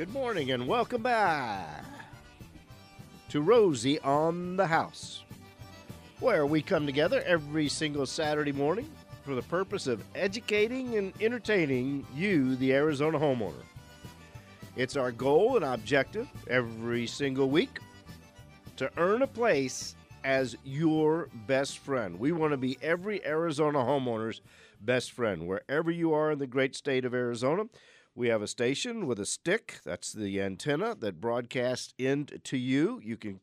Good morning and welcome back to Rosie on the House, where we come together every single Saturday morning for the purpose of educating and entertaining you, the Arizona homeowner. It's our goal and objective every single week to earn a place as your best friend. We want to be every Arizona homeowner's best friend. Wherever you are in the great state of Arizona, we have a station with a stick. That's the antenna that broadcasts into you. You can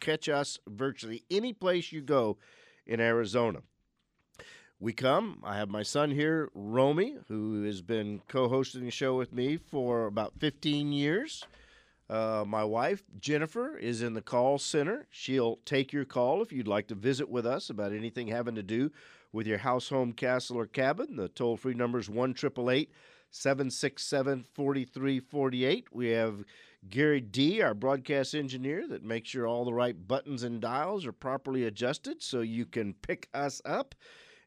catch us virtually any place you go in Arizona. We come. I have my son here, Romey, who has been co hosting the show with me for about 15 years. Uh, my wife, Jennifer, is in the call center. She'll take your call if you'd like to visit with us about anything having to do with your house, home, castle, or cabin. The toll free number is 1 767 4348. We have Gary D., our broadcast engineer, that makes sure all the right buttons and dials are properly adjusted so you can pick us up.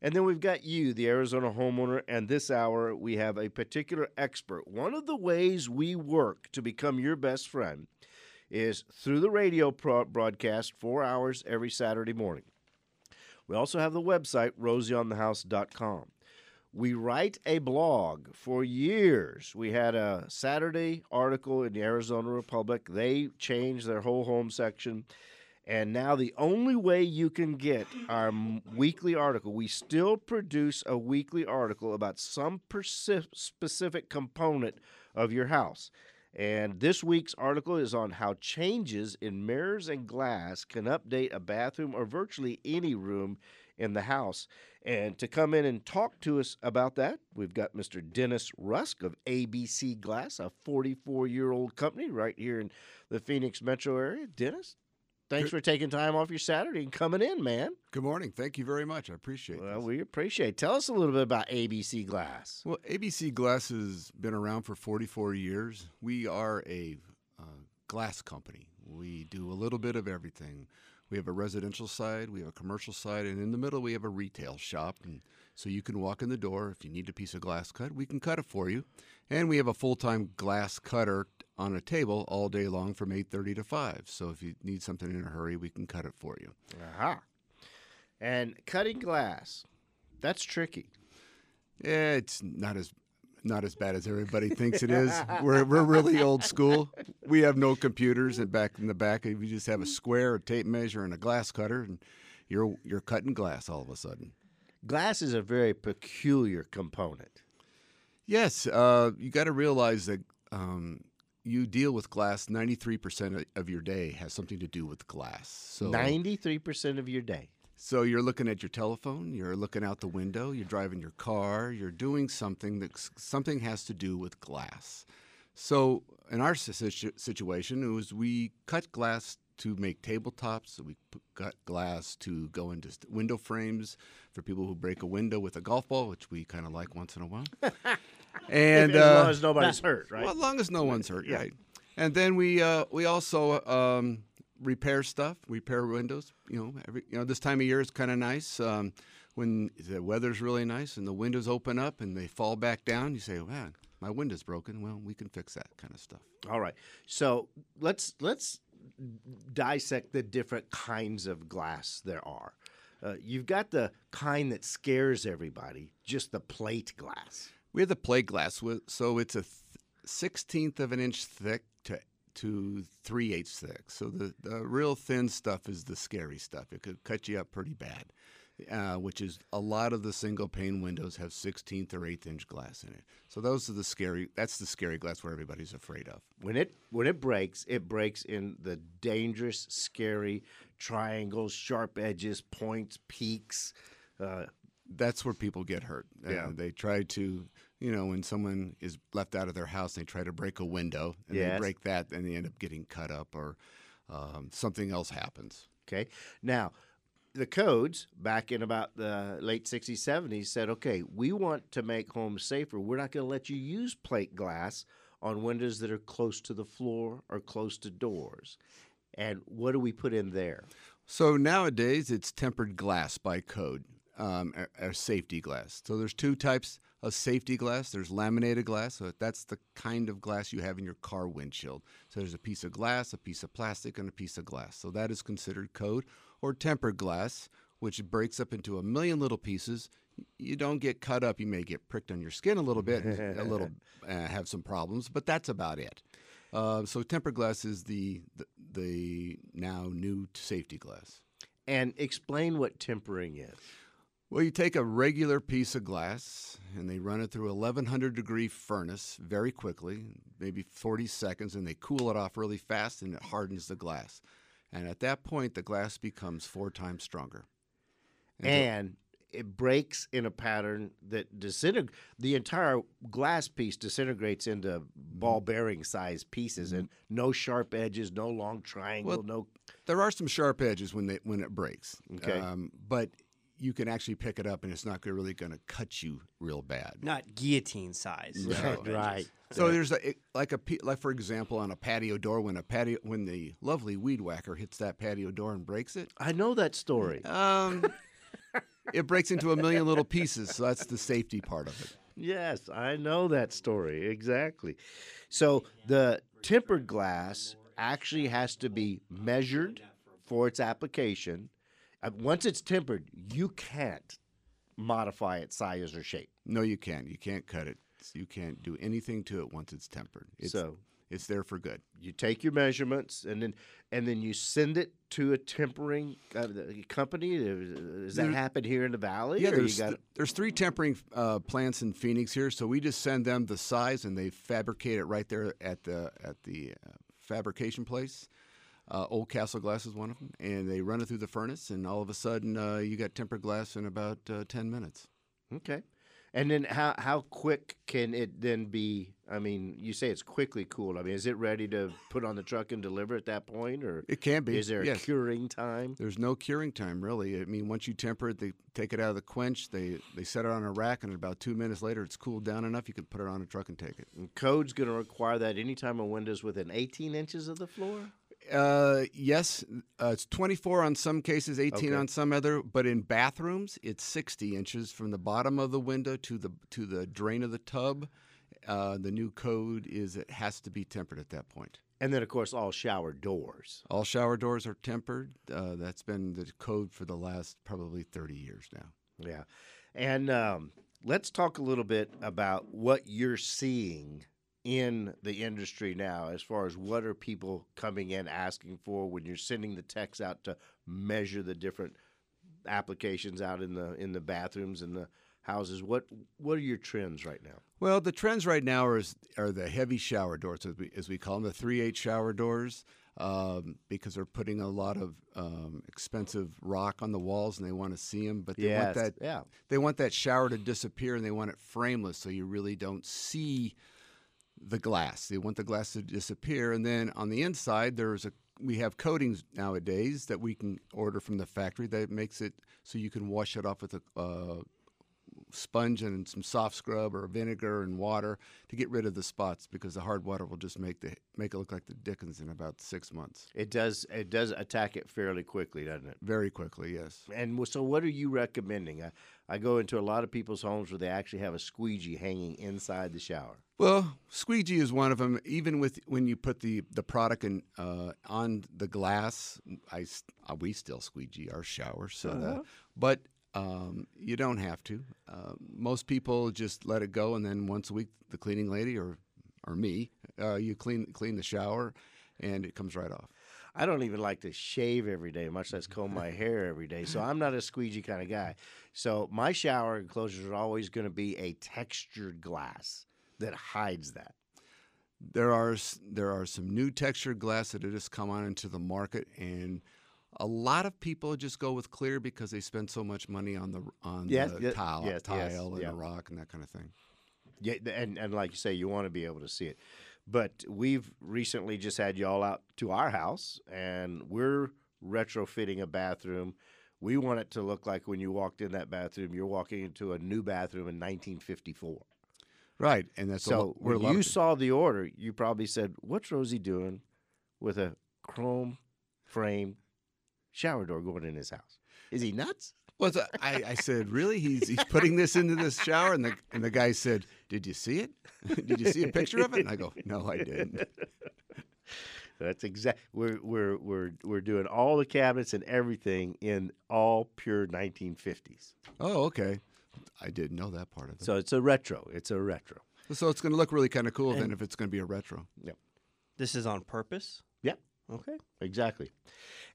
And then we've got you, the Arizona homeowner, and this hour we have a particular expert. One of the ways we work to become your best friend is through the radio pro- broadcast, four hours every Saturday morning. We also have the website, rosieonthehouse.com. We write a blog for years. We had a Saturday article in the Arizona Republic. They changed their whole home section. And now the only way you can get our weekly article, we still produce a weekly article about some persi- specific component of your house. And this week's article is on how changes in mirrors and glass can update a bathroom or virtually any room in the house. And to come in and talk to us about that, we've got Mr. Dennis Rusk of ABC Glass, a 44 year old company right here in the Phoenix metro area. Dennis, thanks Good- for taking time off your Saturday and coming in, man. Good morning. Thank you very much. I appreciate it. Well, this. we appreciate. Tell us a little bit about ABC Glass. Well, ABC Glass has been around for 44 years. We are a uh, glass company. We do a little bit of everything. We have a residential side, we have a commercial side, and in the middle we have a retail shop. And so you can walk in the door. If you need a piece of glass cut, we can cut it for you. And we have a full-time glass cutter on a table all day long from 8:30 to 5. So if you need something in a hurry, we can cut it for you. Aha. And cutting glass, that's tricky. Yeah, it's not as not as bad as everybody thinks it is. We're we're really old school. We have no computers, and back in the back, we just have a square, a tape measure, and a glass cutter, and you're you're cutting glass all of a sudden. Glass is a very peculiar component. Yes, uh, you got to realize that um, you deal with glass. Ninety three percent of your day has something to do with glass. So 93% of your day. So you're looking at your telephone, you're looking out the window, you're driving your car, you're doing something that something has to do with glass. So in our situation, it was we cut glass to make tabletops. We p- cut glass to go into window frames for people who break a window with a golf ball, which we kind of like once in a while. and as long uh, as nobody's hurt, right? well, as long as no one's hurt, Yeah. right? And then we uh, we also um, repair stuff, repair windows. You know, every you know this time of year is kind of nice um, when the weather's really nice and the windows open up and they fall back down. You say, "Man, my window's broken." Well, we can fix that kind of stuff. All right. So let's let's dissect the different kinds of glass there are. Uh, you've got the kind that scares everybody, just the plate glass. We have the plate glass, so it's a th- sixteenth of an inch thick to to three eighths thick. So the, the real thin stuff is the scary stuff. It could cut you up pretty bad. Uh, which is a lot of the single pane windows have 16th or 8th inch glass in it. So those are the scary. That's the scary glass where everybody's afraid of. When it when it breaks, it breaks in the dangerous, scary triangles, sharp edges, points, peaks. Uh, That's where people get hurt. Uh, Yeah. they try to, you know, when someone is left out of their house, and they try to break a window and Yes. they break that, and they end up getting cut up or um, something else happens. Okay. Now, the codes back in about the late 60s, 70s said, okay, we want to make homes safer. We're not going to let you use plate glass on windows that are close to the floor or close to doors. And what do we put in there? So nowadays, it's tempered glass by code. um, are, are safety glass. So there's two types of safety glass. There's laminated glass, so that's the kind of glass you have in your car windshield. So there's a piece of glass, a piece of plastic, and a piece of glass. So that is considered code. Or tempered glass, which breaks up into a million little pieces. You don't get cut up. You may get pricked on your skin a little bit, a little uh, have some problems, but that's about it. Uh, so tempered glass is the, the the now new safety glass. And explain what tempering is. Well, you take a regular piece of glass and they run it through 1100 degree furnace very quickly, maybe 40 seconds, and they cool it off really fast and it hardens the glass. And at that point, the glass becomes four times stronger. And, and it breaks in a pattern that disintegrates. The entire glass piece disintegrates into ball bearing size pieces, mm-hmm. and no sharp edges, no long triangle, well, no. There are some sharp edges when they when it breaks. Okay, um, but you can actually pick it up, and it's not really going to cut you real bad. Not guillotine size. No. right. So there's a, like a like for example on a patio door when a patio when the lovely weed whacker hits that patio door and breaks it. I know that story. Um, it breaks into a million little pieces. So that's the safety part of it. Yes, I know that story exactly. So the tempered glass actually has to be measured for its application. Uh, once it's tempered, you can't modify its size or shape. No, you can't. You can't cut it. You can't do anything to it once it's tempered. It's, so it's there for good. You take your measurements and then and then you send it to a tempering uh, company. Does that there, happen here in the valley? Yeah, there's, th- there's three tempering uh, plants in Phoenix here, so we just send them the size and they fabricate it right there at the at the uh, fabrication place. Uh, Oldcastle Glass is one of them, and they run it through the furnace, and all of a sudden uh, you got tempered glass in about uh, ten minutes. Okay. And then how how quick can it then be? I mean, you say it's quickly cooled. I mean, is it ready to put on the truck and deliver at that point, or it can be? Is there yes. a curing time? There's no curing time really. I mean, once you temper it, they take it out of the quench. They they set it on a rack, and about two minutes later, it's cooled down enough you can put it on a truck and take it. And code's going to require that anytime a window's within 18 inches of the floor. Uh, yes, uh, it's 24 on some cases, 18 okay. on some other. But in bathrooms, it's 60 inches from the bottom of the window to the to the drain of the tub. Uh, the new code is it has to be tempered at that point. And then, of course, all shower doors. All shower doors are tempered. Uh, that's been the code for the last probably 30 years now. Yeah, and um, let's talk a little bit about what you're seeing in the industry now as far as what are people coming in asking for when you're sending the techs out to measure the different applications out in the in the bathrooms and the houses what what are your trends right now well the trends right now are are the heavy shower doors as we, as we call them the 3h shower doors um, because they're putting a lot of um, expensive rock on the walls and they want to see them, but they yes, want that yeah. they want that shower to disappear and they want it frameless so you really don't see the glass. They want the glass to disappear, and then on the inside there's a we have coatings nowadays that we can order from the factory that makes it so you can wash it off with a uh, sponge and some soft scrub or vinegar and water to get rid of the spots because the hard water will just make the make it look like the Dickens in about six months. It does. It does attack it fairly quickly, doesn't it? Very quickly, yes. And so, what are you recommending? I, I go into a lot of people's homes where they actually have a squeegee hanging inside the shower. Well, squeegee is one of them. Even with when you put the the product in uh, on the glass, I uh, we still squeegee our shower. So, uh-huh. that, but um, you don't have to. Uh, most people just let it go, and then once a week, the cleaning lady or or me, uh, you clean clean the shower, and it comes right off. I don't even like to shave every day, much less comb my hair every day. So I'm not a squeegee kind of guy. So my shower enclosures are always going to be a textured glass that hides that. There are there are some new textured glass that have just come on into the market, and a lot of people just go with clear because they spend so much money on the on yes, the yes, tile, yes, tile and the rock and that kind of thing. Yeah, and and like you say, you want to be able to see it. But we've recently just had y'all out to our house, and we're retrofitting a bathroom. We want it to look like when you walked in that bathroom, you're walking into a new bathroom in 1954. Right, and that's so. when you saw the order, you probably said, "What's Rosie doing with a chrome frame shower door going in his house. Is he nuts? Well, so I, I said, really? He's he's putting this into this shower, and the and the guy said, "Did you see it? Did you see a picture of it?" And I go, "No, I didn't." That's exact. We're we're we're we're doing all the cabinets and everything in all pure 1950s. Oh, okay. I didn't know that part of it. So, So it's a retro. It's a retro. so it's going to look really kind of cool then if it's going to be a retro. Yep. This is on purpose. Okay. Exactly.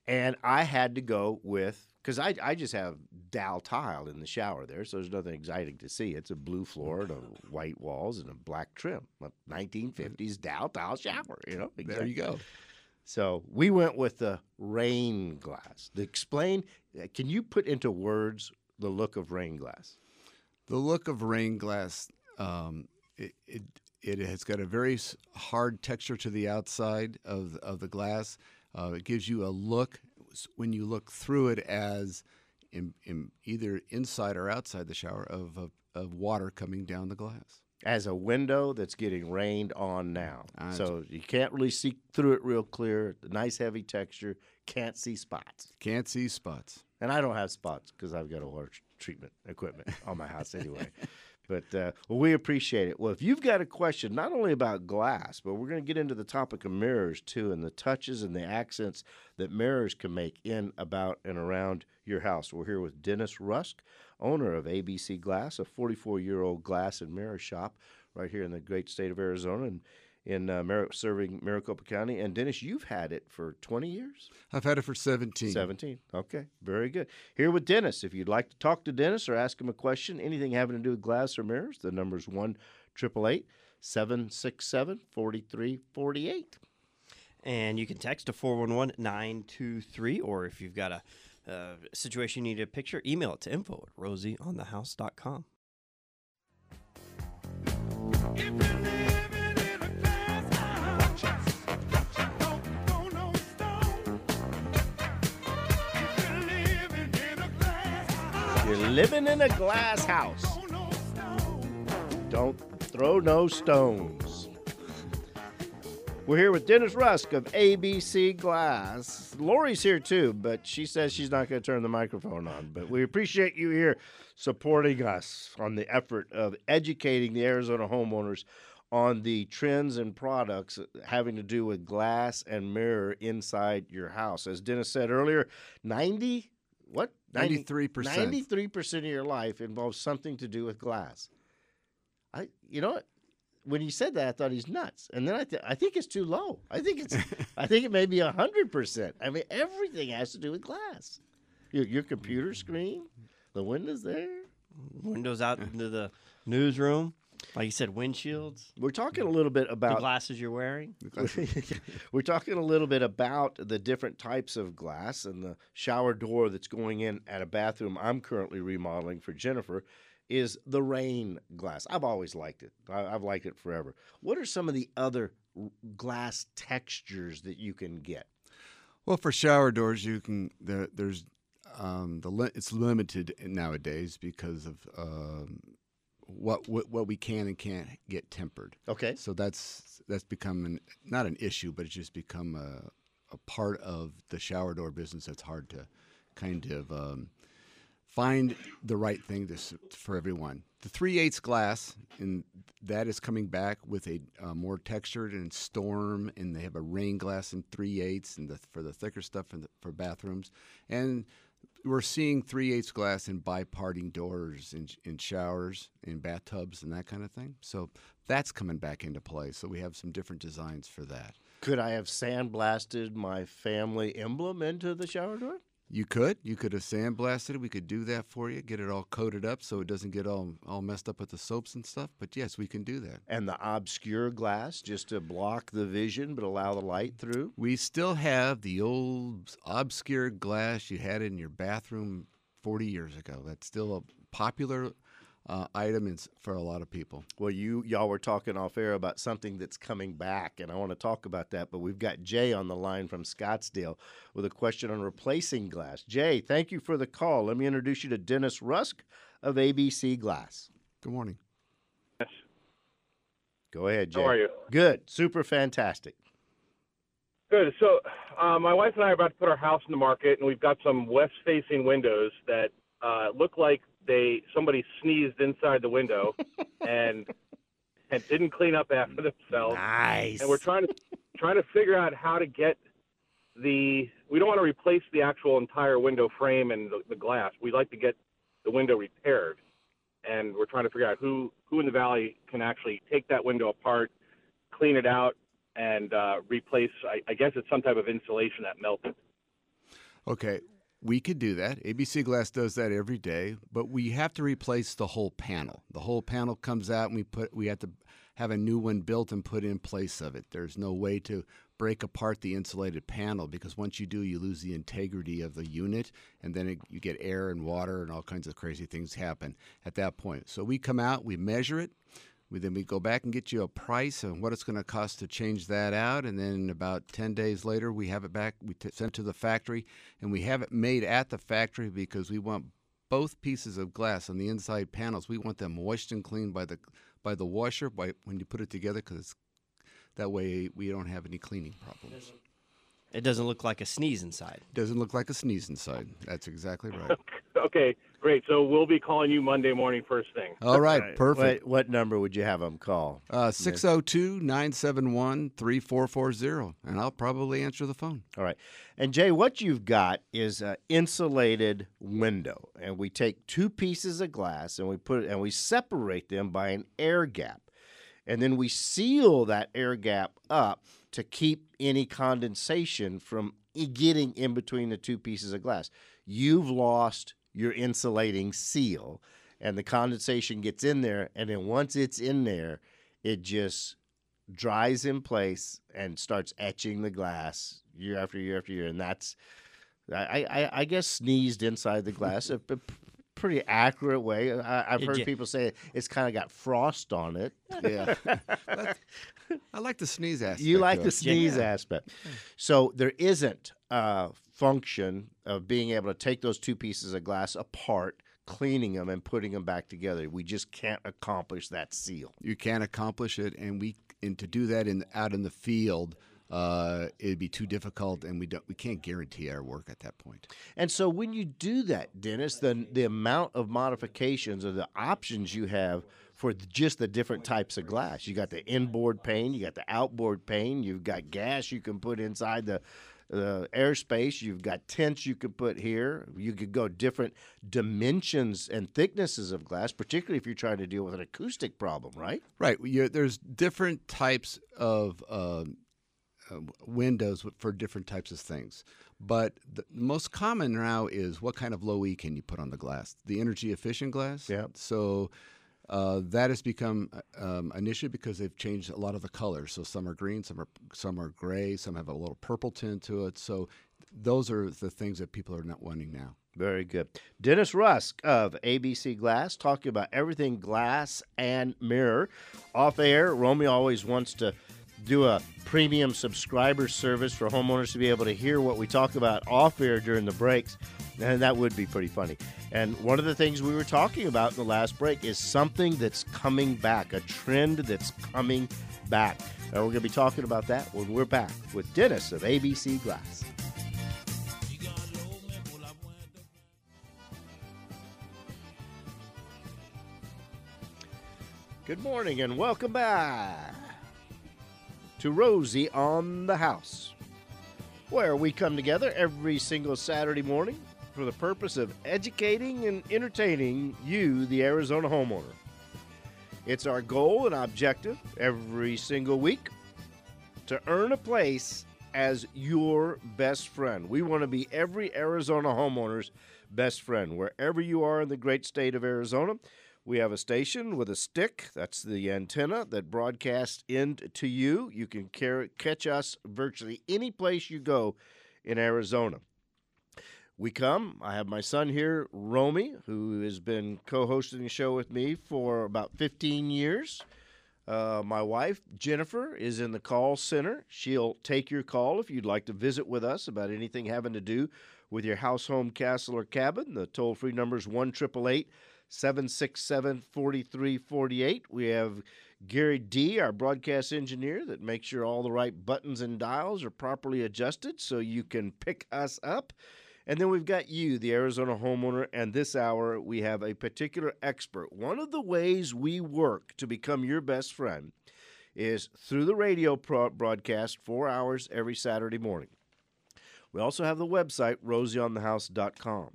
And I had to go with because I, I just have Daltile in the shower there, so there's nothing exciting to see. It's a blue floor and a white walls and a black trim. A 1950s Daltile shower, you know. There you go. So we went with the rain glass. To explain, uh, can you put into words the look of rain glass? The look of rain glass, um, it, it it has got a very hard texture to the outside of of the glass. Uh, it gives you a look when you look through it as in, in either inside or outside the shower of, of of water coming down the glass. As a window that's getting rained on now. Ah, so you can't really see through it real clear. The nice heavy texture. Can't see spots. Can't see spots. And I don't have spots because I've got a water treatment equipment on my house anyway. But uh, well, we appreciate it. Well, if you've got a question, not only about glass, but we're going to get into the topic of mirrors too, and the touches and the accents that mirrors can make in, about, and around your house. We're here with Dennis Rusk, owner of ABC Glass, a 44 year old glass and mirror shop right here in the great state of Arizona and in uh, Mar- serving Maricopa County. And Dennis, you've had it for 20 years? I've had it for 17. 17. Okay, very good. Here with Dennis. If you'd like to talk to Dennis or ask him a question, anything having to do with glass or mirrors, the number's 1 767 4348. And you can text to 411 923, or if you've got a uh, situation you need a picture, email it to info at rosieonthehouse.com. You're living in a glass house. Don't throw no stones. We're here with Dennis Rusk of ABC Glass. Lori's here too, but she says she's not going to turn the microphone on. But we appreciate you here supporting us on the effort of educating the Arizona homeowners on the trends and products having to do with glass and mirror inside your house. As Dennis said earlier, 90 what? 90 93%. 93% of your life involves something to do with glass. I you know what? When he said that, I thought he's nuts, and then I th- I think it's too low. I think it's I think it may be hundred percent. I mean, everything has to do with glass. Your your computer screen, the windows there. Windows out into the newsroom. Like you said, windshields, We're talking a little bit about the glasses you're wearing. We're talking a little bit about the different types of glass and the shower door that's going in at a bathroom I'm currently remodeling for Jennifer is the rain glass. I've always liked it. I, I've liked it forever. What are some of the other glass textures that you can get? Well, for shower doors, you can there, there's um, the it's limited nowadays because of um, what, what what we can and can't get tempered. Okay. So that's that's become an, not an issue, but it's just become a, a part of the shower door business that's hard to kind of um, find the right thing to, for everyone. The three eighths glass, and that is coming back with a uh, more textured and storm, and they have a rain glass in three eighths, and the, for the thicker stuff for, the, for bathrooms, and we're seeing three eighths glass in biparting doors in, in showers, in bathtubs, and that kind of thing. So that's coming back into play. So we have some different designs for that. Could I have sandblasted my family emblem into the shower door? You could. You could have sandblasted it. We could do that for you. Get it all coated up so it doesn't get all all messed up with the soaps and stuff. But yes, we can do that. And the obscure glass just to block the vision but allow the light through? We still have the old obscure glass you had in your bathroom 40 years ago. That's still a popular uh, item in, for a lot of people. Well, you y'all were talking off air about something that's coming back, and I want to talk about that. But we've got Jay on the line from Scottsdale with a question on replacing glass. Jay, thank you for the call. Let me introduce you to Dennis Rusk of ABC Glass. Good morning. Yes. Go ahead, Jay. How are you? Good, super fantastic. Good. So, uh, my wife and I are about to put our house in the market, and we've got some west-facing windows that uh, looked like they somebody sneezed inside the window and and didn't clean up after themselves. Nice. And we're trying to trying to figure out how to get the. We don't want to replace the actual entire window frame and the, the glass. We like to get the window repaired, and we're trying to figure out who who in the valley can actually take that window apart, clean it out, and uh, replace. I, I guess it's some type of insulation that melted. Okay, we could do that. ABC Glass does that every day, but we have to replace the whole panel. The whole panel comes out, and we put we have to have a new one built and put in place of it. There's no way to break apart the insulated panel because once you do, you lose the integrity of the unit, and then it, you get air and water and all kinds of crazy things happen at that point. So we come out, we measure it. We then we go back and get you a price on what it's going to cost to change that out, and then about ten days later we have it back. We t- send it to the factory, and we have it made at the factory because we want both pieces of glass on the inside panels. We want them washed and cleaned by the by the washer by when you put it together because that way we don't have any cleaning problems. It doesn't look like a sneeze inside. Doesn't look like a sneeze inside. That's exactly right. okay, great. So we'll be calling you Monday morning first thing. All right, perfect. What, what number would you have them call? Uh, 602 971 3440, and I'll probably answer the phone. All right. And Jay, what you've got is an insulated window, and we take two pieces of glass and we put it and we separate them by an air gap. And then we seal that air gap up to keep any condensation from getting in between the two pieces of glass. You've lost your insulating seal, and the condensation gets in there. And then once it's in there, it just dries in place and starts etching the glass year after year after year. And that's, I, I, I guess, sneezed inside the glass. a, p- pretty accurate way. I, I've Did heard you- people say it's kind of got frost on it. Yeah. I like the sneeze aspect. You like the sneeze Yeah. aspect. So there isn't a function of being able to take those two pieces of glass apart, cleaning them, and putting them back together. We just can't accomplish that seal. You can't accomplish it, and we and to do that in out in the field, uh, it'd be too difficult, and we don't we can't guarantee our work at that point. And so when you do that, Dennis, the the amount of modifications or the options you have for just the different types of glass. You got the inboard pane, you got the outboard pane, you've got gas you can put inside the the airspace. You've got tents you could put here. You could go different dimensions and thicknesses of glass, particularly if you're trying to deal with an acoustic problem, right? Right. You, there's different types of um, uh, windows for different types of things. But the most common now is what kind of low E can you put on the glass? The energy efficient glass. Yeah. So uh, that has become uh, um, an issue because they've changed a lot of the colors. So some are green, some are some are gray, some have a little purple tint to it. So those are the things that people are not wanting now. Very good. Dennis Rusk of ABC Glass talking about everything glass and mirror. Off air, Romeo always wants to do a premium subscriber service for homeowners to be able to hear what we talk about off air during the breaks. And that would be pretty funny. And one of the things we were talking about in the last break is something that's coming back, a trend that's coming back. And we're going to be talking about that when we're back with Dennis of ABC Glass. Good morning and welcome back to Rosie on the House, where we come together every single Saturday morning for the purpose of educating and entertaining you, the Arizona homeowner. It's our goal and objective every single week to earn a place as your best friend. We want to be every Arizona homeowner's best friend. Wherever you are in the great state of Arizona, we have a station with a stick. That's the antenna that broadcasts into you. You can catch us virtually any place you go in Arizona. We come. I have my son here, Romey, who has been co hosting the show with me for about 15 years. Uh, my wife, Jennifer, is in the call center. She'll take your call if you'd like to visit with us about anything having to do with your house, home, castle, or cabin. The toll free number is 1 767 4348. We have Gary D., our broadcast engineer, that makes sure all the right buttons and dials are properly adjusted so you can pick us up. And then we've got you, the Arizona homeowner, and this hour we have a particular expert. One of the ways we work to become your best friend is through the radio pro- broadcast, four hours every Saturday morning. We also have the website, rosieonthehouse.com.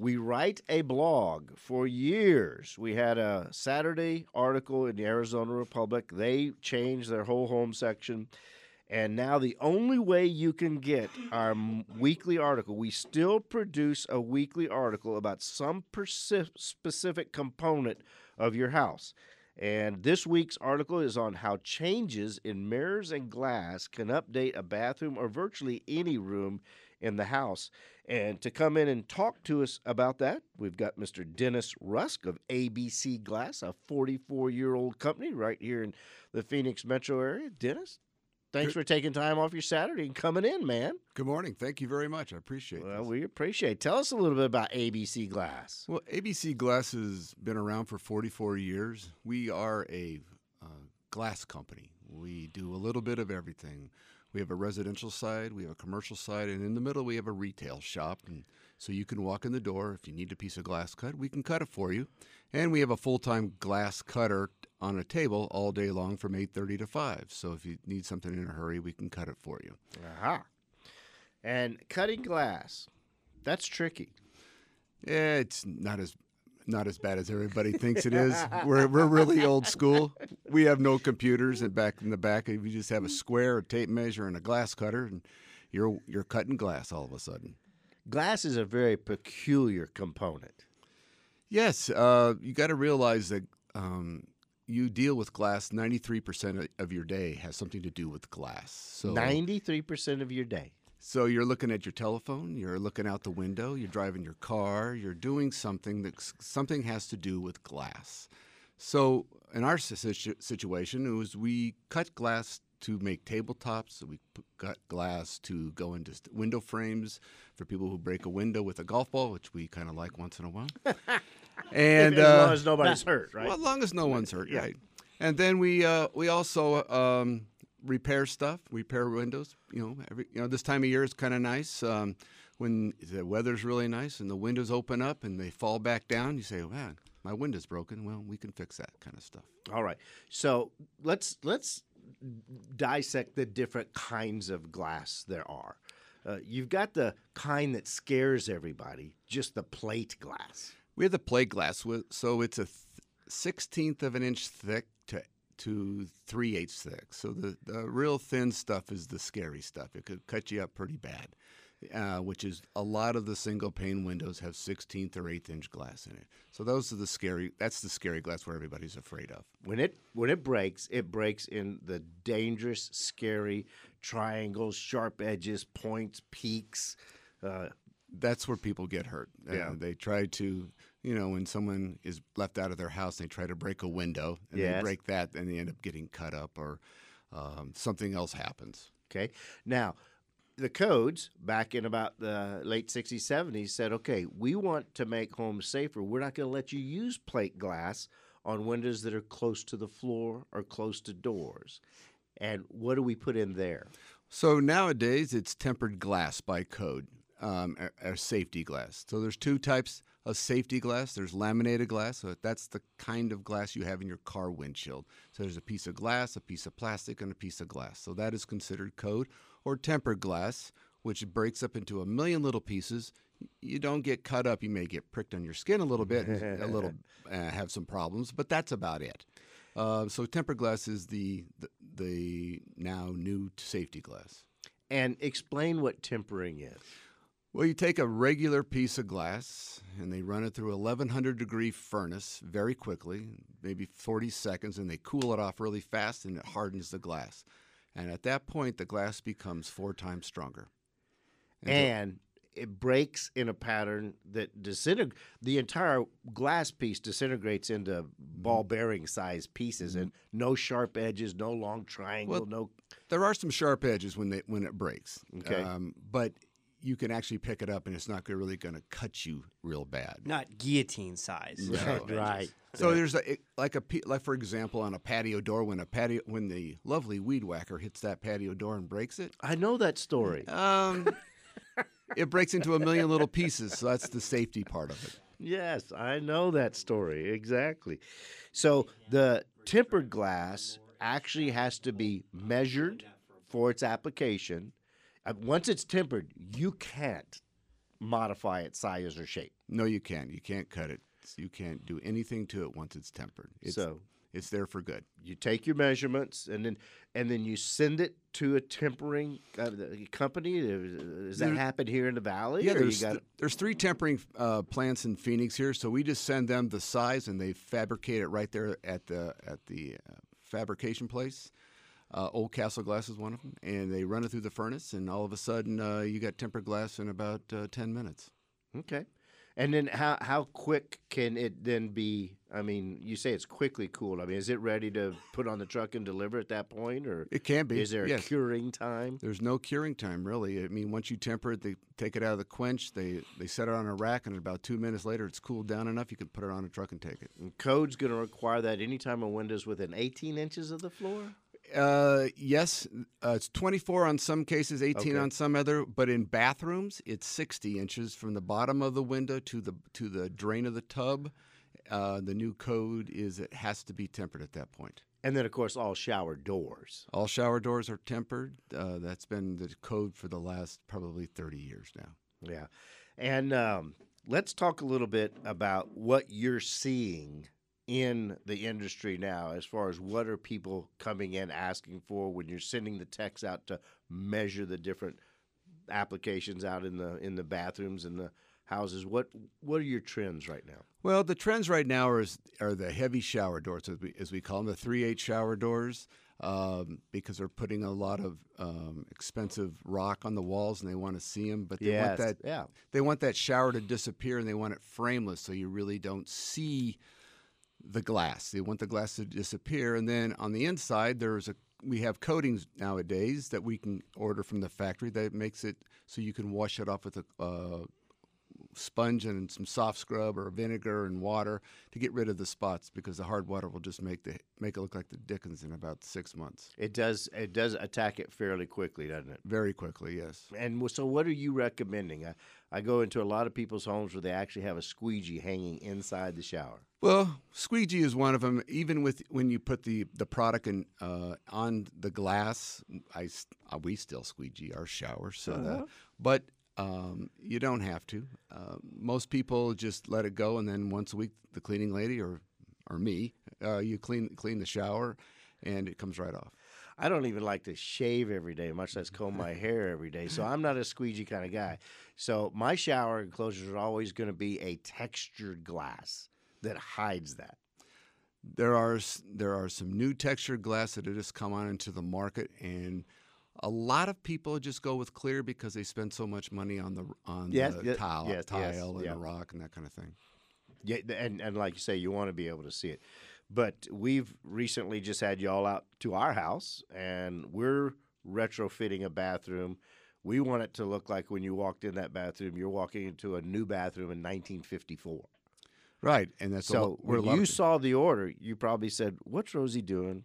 We write a blog for years. We had a Saturday article in the Arizona Republic. They changed their whole home section. And now the only way you can get our weekly article, we still produce a weekly article about some persi- specific component of your house. And this week's article is on how changes in mirrors and glass can update a bathroom or virtually any room in the house. And to come in and talk to us about that, we've got Mr. Dennis Rusk of ABC Glass, a 44 year old company right here in the Phoenix metro area. Dennis, thanks for taking time off your Saturday and coming in, man. Good morning. Thank you very much. I appreciate it. Well, this. we appreciate it. Tell us a little bit about ABC Glass. Well, ABC Glass has been around for 44 years. We are a uh, glass company. We do a little bit of everything. We have a residential side, we have a commercial side, and in the middle we have a retail shop. And so you can walk in the door. If you need a piece of glass cut, we can cut it for you. And we have a full-time glass cutter on a table all day long from 8:30 to 5. So if you need something in a hurry, we can cut it for you. Aha. And cutting glass, that's tricky. Yeah, it's not as not as bad as everybody thinks it is. We're we're really old school. We have no computers, and back in the back, we just have a square, a tape measure, and a glass cutter, and you're you're cutting glass all of a sudden. Glass is a very peculiar component. Yes, uh, you got to realize that um, you deal with glass. Ninety three percent of your day has something to do with glass. So 93% of your day. So you're looking at your telephone, you're looking out the window, you're driving your car, you're doing something that something has to do with glass. So in our situation, it was we cut glass to make tabletops. We p- cut glass to go into window frames for people who break a window with a golf ball, which we kind of like once in a while. and as uh, long as nobody's hurt, right? well, as long as no one's hurt, Yeah. right? And then we uh, we also um, repair stuff, repair windows. You know, every you know this time of year is kind of nice um, when the weather's really nice and the windows open up and they fall back down. You say, "Wow, my window's broken." Well, we can fix that kind of stuff. All right. So let's let's dissect the different kinds of glass there are. Uh, you've got the kind that scares everybody, just the plate glass. We have the plate glass, so it's a th- sixteenth of an inch thick to to three eighths thick. So the the real thin stuff is the scary stuff. It could cut you up pretty bad. Uh, which is a lot of the single pane windows have 16th or 8th inch glass in it. So those are the scary. That's the scary glass where everybody's afraid of. When it when it breaks, it breaks in the dangerous, scary triangles, sharp edges, points, peaks. Uh, That's where people get hurt. Uh, Yeah. they try to, you know, when someone is left out of their house, and they try to break a window and Yes. they break that, and they end up getting cut up or um, something else happens. Okay. Now, the codes back in about the late 60s, 70s said, okay, we want to make homes safer. We're not going to let you use plate glass on windows that are close to the floor or close to doors. And what do we put in there? So nowadays, it's tempered glass by code, um, a, a safety glass. So there's two types of safety glass. There's laminated glass, so that's the kind of glass you have in your car windshield. So there's a piece of glass, a piece of plastic, and a piece of glass. So that is considered code. Or tempered glass, which breaks up into a million little pieces. You don't get cut up. You may get pricked on your skin a little bit, a little uh, have some problems, but that's about it. Uh, so tempered glass is the, the the now new safety glass. And explain what tempering is. Well, you take a regular piece of glass and they run it through 1100 degree furnace very quickly, maybe 40 seconds, and they cool it off really fast and it hardens the glass. And at that point, the glass becomes four times stronger. And so- And it breaks in a pattern that disintegrates. The entire glass piece disintegrates into ball bearing size pieces and no sharp edges, no long triangle, Well, no. there are some sharp edges when they when it breaks. Okay. Um, but you can actually pick it up and it's not really going to cut you real bad. Not guillotine size. No. sharp right. So there's a, it- like a pe- like for example on a patio door when a patio when the lovely weed whacker hits that patio door and breaks it. I know that story. Um, it breaks into a million little pieces. So that's the safety part of it. Yes, I know that story exactly. So the tempered glass actually has to be measured for its application. Uh, Once it's tempered, you can't modify its size or shape. No, you can't. You can't cut it. You can't do anything to it once it's tempered. It's, so it's there for good. you take your measurements and then and then you send it to a tempering uh, company. Does that There- happen here in the valley? Yeah, there's, got there's three tempering uh, plants in Phoenix here, so we just send them the size and they fabricate it right there at the at the uh, fabrication place. Uh, Oldcastle Glass is one of them, and they run it through the furnace, and all of a sudden uh, you got tempered glass in about uh, ten minutes. Okay. And then how how quick can it then be? I mean, you say it's quickly cooled. I mean, is it ready to put on the truck and deliver at that point, or It can be. is there a curing time? There's no curing time really. I mean, once you temper it, they take it out of the quench, they they set it on a rack, and about two minutes later, it's cooled down enough you can put it on a truck and take it. And code's going to require that anytime a window's within 18 inches of the floor. Uh, yes, uh, it's 24 on some cases, 18 Okay. on some other. But in bathrooms, it's 60 inches from the bottom of the window to the to the drain of the tub. Uh, the new code is it has to be tempered at that point. And then, of course, all shower doors. All shower doors are tempered. Uh, that's been the code for the last probably 30 years now. Yeah. And um, let's talk a little bit about what you're seeing in the industry now as far as what are people coming in asking for when you're sending the techs out to measure the different applications out in the in the bathrooms and the houses what what are your trends right now Well, the trends right now are are the heavy shower doors, as we as we call them, the three eight shower doors, um, because they're putting a lot of um, expensive rock on the walls and they want to see them, but they Yes, want that yeah. they want that shower to disappear and they want it frameless, so you really don't see the glass. They want the glass to disappear, and then on the inside there's a we have coatings nowadays that we can order from the factory that makes it so you can wash it off with a uh, sponge and some soft scrub or vinegar and water to get rid of the spots because the hard water will just make the make it look like the dickens in about six months. it does it does attack it fairly quickly doesn't it Very quickly, yes. and so what are you recommending I, I go into a lot of people's homes where they actually have a squeegee hanging inside the shower Well, squeegee is one of them. Even with when you put the the product in uh, on the glass, I uh, we still squeegee our shower. So, the, but um, you don't have to. Uh, most people just let it go, and then once a week, the cleaning lady or or me, uh, you clean clean the shower, and it comes right off. I don't even like to shave every day, much less comb my hair every day. So I'm not a squeegee kind of guy. So my shower enclosures are always going to be a textured glass that hides that. There are there are some new textured glass that have just come on into the market, and a lot of people just go with clear because they spend so much money on the on Yes, the ye- tile, yes, yes, tile and yeah. the rock and that kind of thing. Yeah, and and like you say, you want to be able to see it. But we've recently just had y'all out to our house, and we're retrofitting a bathroom. We want it to look like when you walked in that bathroom, you're walking into a new bathroom in 1954. Right, and that's So when you of- saw the order, you probably said, "What's Rosie doing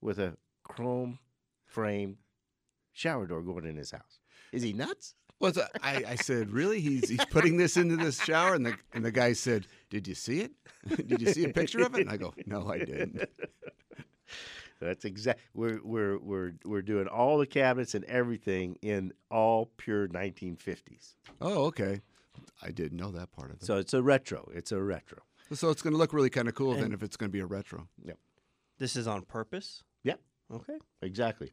with a chrome frame shower door going in his house? Is he nuts?" Well, so I, I said, really? He's he's putting this into this shower, and the and the guy said, "Did you see it? Did you see a picture of it?" And I go, "No, I didn't." That's exact. We're we're we're we're doing all the cabinets and everything in all pure 1950s. Oh, okay. I didn't know that part of it. So, So it's a retro. It's a retro. so it's going to look really kind of cool then if it's going to be a retro. Yep. This is on purpose. Yep. Okay. Exactly.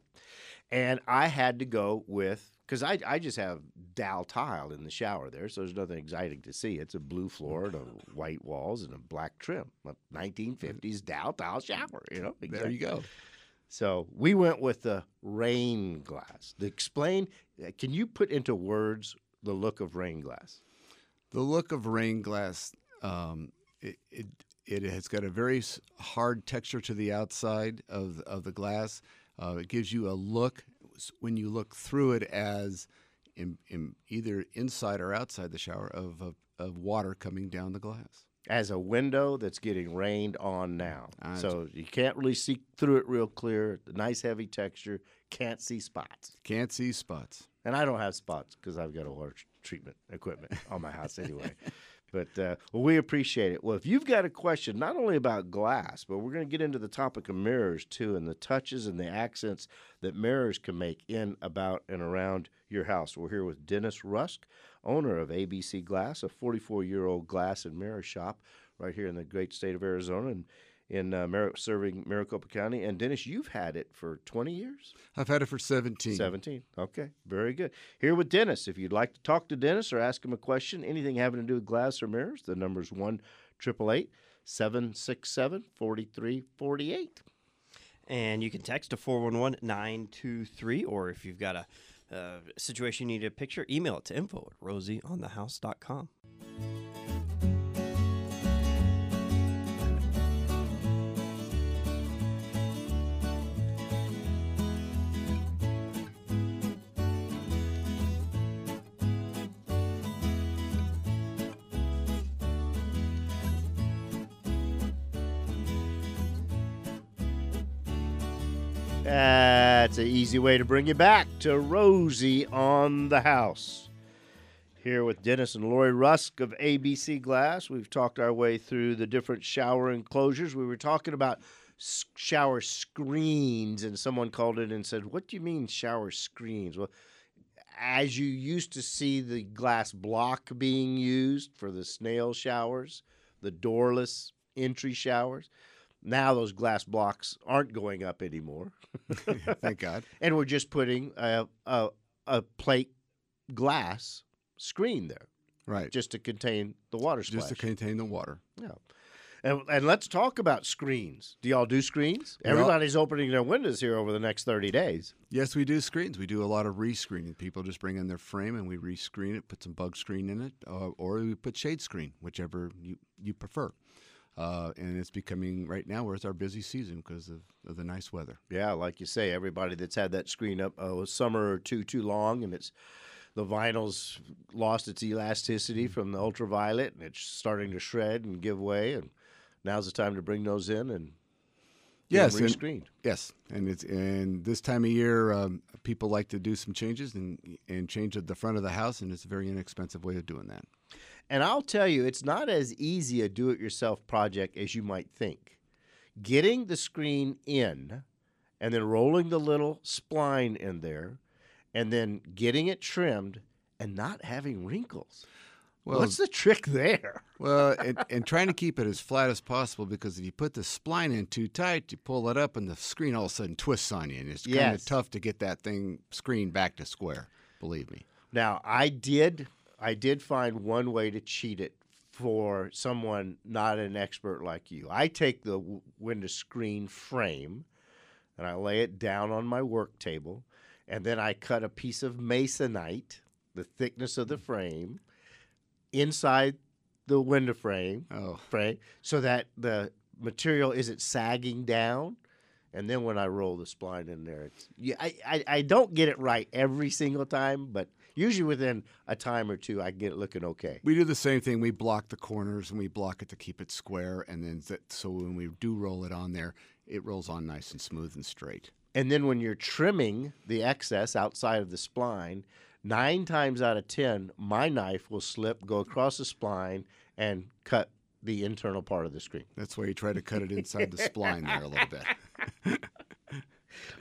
And I had to go with because I, I just have Daltile in the shower there, so there's nothing exciting to see. It's a blue floor and a white walls and a black trim. A 1950s Daltile shower, you know. There you go. So we went with the rain glass. To explain, uh, can you put into words the look of rain glass? The look of rain glass, um, it, it it has got a very hard texture to the outside of of the glass. Uh, it gives you a look when you look through it as in, in either inside or outside the shower of, of of water coming down the glass. As a window that's getting rained on now. Ah, so you can't really see through it real clear. The nice heavy texture. Can't see spots. Can't see spots. And I don't have spots because I've got a water treatment equipment on my house anyway. But uh, well, we appreciate it. Well, if you've got a question, not only about glass, but we're going to get into the topic of mirrors too, and the touches and the accents that mirrors can make in, about, and around your house. We're here with Dennis Rusk, owner of ABC Glass, a 44 year old glass and mirror shop right here in the great state of Arizona. And in uh, Mar- serving Maricopa County. And Dennis, you've had it for 20 years? I've had it for 17. 17. Okay, very good. Here with Dennis. If you'd like to talk to Dennis or ask him a question, anything having to do with glass or mirrors, the number's 1 767 4348. And you can text to 411 923, or if you've got a uh, situation you need a picture, email it to info at rosieonthehouse.com. That's an easy way to bring you back to Rosie on the House. Here with Dennis and Lori Rusk of ABC Glass. We've talked our way through the different shower enclosures. We were talking about shower screens, and someone called in and said, What do you mean shower screens? Well, as you used to see the glass block being used for the snail showers, the doorless entry showers, now those glass blocks aren't going up anymore. Thank God. and we're just putting a, a, a plate glass screen there Right. just to contain the water splash. Just to contain the water. yeah. And, and let's talk about screens. Do y'all do screens? We all- Everybody's opening their windows here over the next 30 days. Yes, we do screens. We do a lot of rescreening. People just bring in their frame and we rescreen it, put some bug screen in it, uh, or we put shade screen, whichever you, you prefer. Uh, and it's becoming right now where it's our busy season because of, of the nice weather. Yeah, like you say, everybody that's had that screen up a summer or two too long, and it's the vinyl's lost its elasticity from the ultraviolet, and it's starting to shred and give way. And now's the time to bring those in and Yes, and- rescreened. Yes, and it's and this time of year, um, people like to do some changes and and change at the front of the house, and it's a very inexpensive way of doing that. And I'll tell you, it's not as easy a do it yourself project as you might think. Getting the screen in and then rolling the little spline in there and then getting it trimmed and not having wrinkles. Well, What's the trick there? well, and, and trying to keep it as flat as possible because if you put the spline in too tight, you pull it up, and the screen all of a sudden twists on you, and it's kind of tough to get that thing screen back to square. Believe me. Now, I did I did find one way to cheat it for someone not an expert like you. I take the w- window screen frame and I lay it down on my work table and then I cut a piece of masonite, the thickness of the mm. frame, inside the window frame, Oh, frame so that the material isn't sagging down. And then when I roll the spline in there, it's yeah, I, I, I don't get it right every single time, but usually within a time or two, I get it looking okay. we do the same thing. We block the corners and we block it to keep it square, and then that, so when we do roll it on there, it rolls on nice and smooth and straight. And then when you're trimming the excess outside of the spline, nine times out of ten, my knife will slip, go across the spline, and cut the internal part of the screen. That's why you try to cut it inside the spline there a little bit.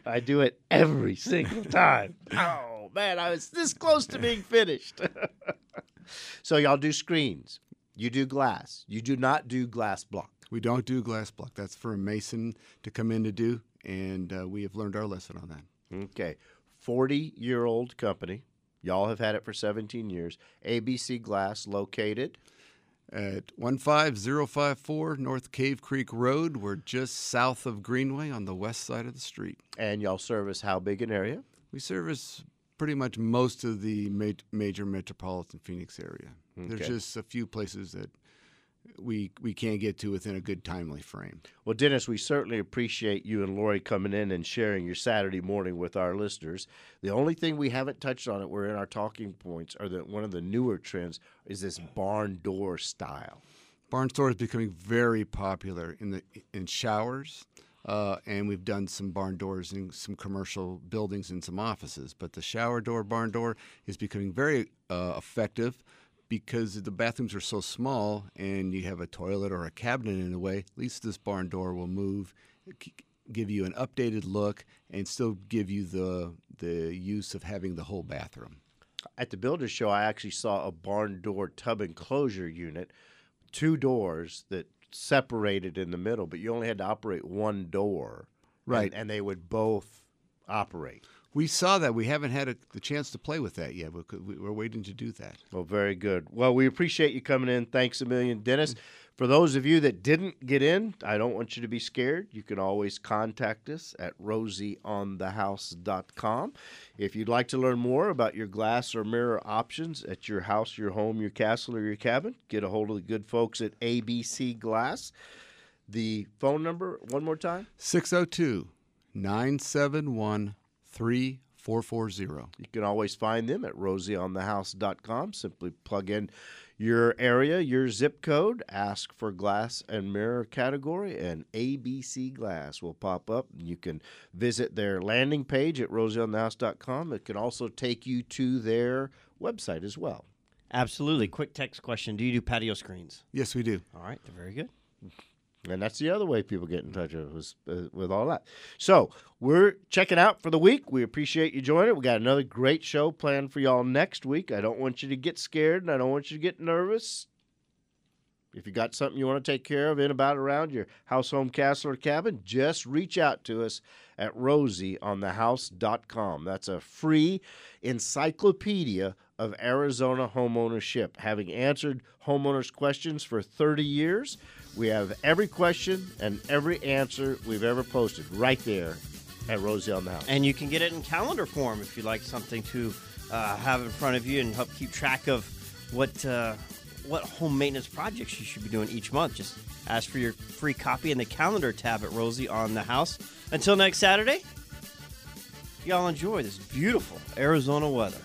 I do it every single time. oh man, I was this close to being finished. so y'all do screens. You do glass. You do not do glass block. We don't do glass block. That's for a mason to come in to do, and uh, we have learned our lesson on that. Okay. 40 year old company. Y'all have had it for 17 years. ABC Glass located. At 15054 North Cave Creek Road, we're just south of Greenway on the west side of the street. And y'all service how big an area? We service pretty much most of the ma- major metropolitan Phoenix area. There's just a few places that we we can't get to within a good timely frame. Well, Dennis, we certainly appreciate you and Lori coming in and sharing your Saturday morning with our listeners. The only thing we haven't touched on it, we're in our talking points, are that one of the newer trends is this barn door style. Barn door is becoming very popular in the in showers, Uh, and we've done some barn doors in some commercial buildings and some offices. But the shower door, barn door is becoming very uh, effective because the bathrooms are so small and you have a toilet or a cabinet in the way. At least this barn door will move, give you an updated look, and still give you the the use of having the whole bathroom. At the builder show, I actually saw a barn door tub enclosure unit, two doors that separated in the middle, but you only had to operate one door. Right. And, and they would both operate. We saw that. We haven't had a, the chance to play with that yet. We're, we're waiting to do that. Well, very good. Well, we appreciate you coming in. Thanks a million, Dennis. For those of you that didn't get in, I don't want you to be scared. You can always contact us at rosieonthehouse.com. If you'd like to learn more about your glass or mirror options at your house, your home, your castle, or your cabin, get a hold of the good folks at ABC Glass. The phone number, one more time. 602 971 3440. You can always find them at rosieonthehouse.com. Simply plug in your area, your zip code, ask for glass and mirror category, and ABC Glass will pop up. You can visit their landing page at rosieonthehouse.com. It can also take you to their website as well. Absolutely. Quick text question: Do you do patio screens? Yes, we do. All right, they're very good. And that's the other way people get in touch with uh, with all that. So we're checking out for the week. We appreciate you joining. We got another great show planned for y'all next week. I don't want you to get scared and I don't want you to get nervous. If you got something you want to take care of in about around your house, home, castle, or cabin, just reach out to us at rosieonthehouse.com. That's a free encyclopedia of Arizona homeownership. Having answered homeowners' questions for 30 years, we have every question and every answer we've ever posted right there at Rosie on the House. And you can get it in calendar form if you'd like something to uh, have in front of you and help keep track of what uh, what home maintenance projects you should be doing each month. Just ask for your free copy in the calendar tab at Rosie on the House. Until next Saturday, y'all enjoy this beautiful Arizona weather.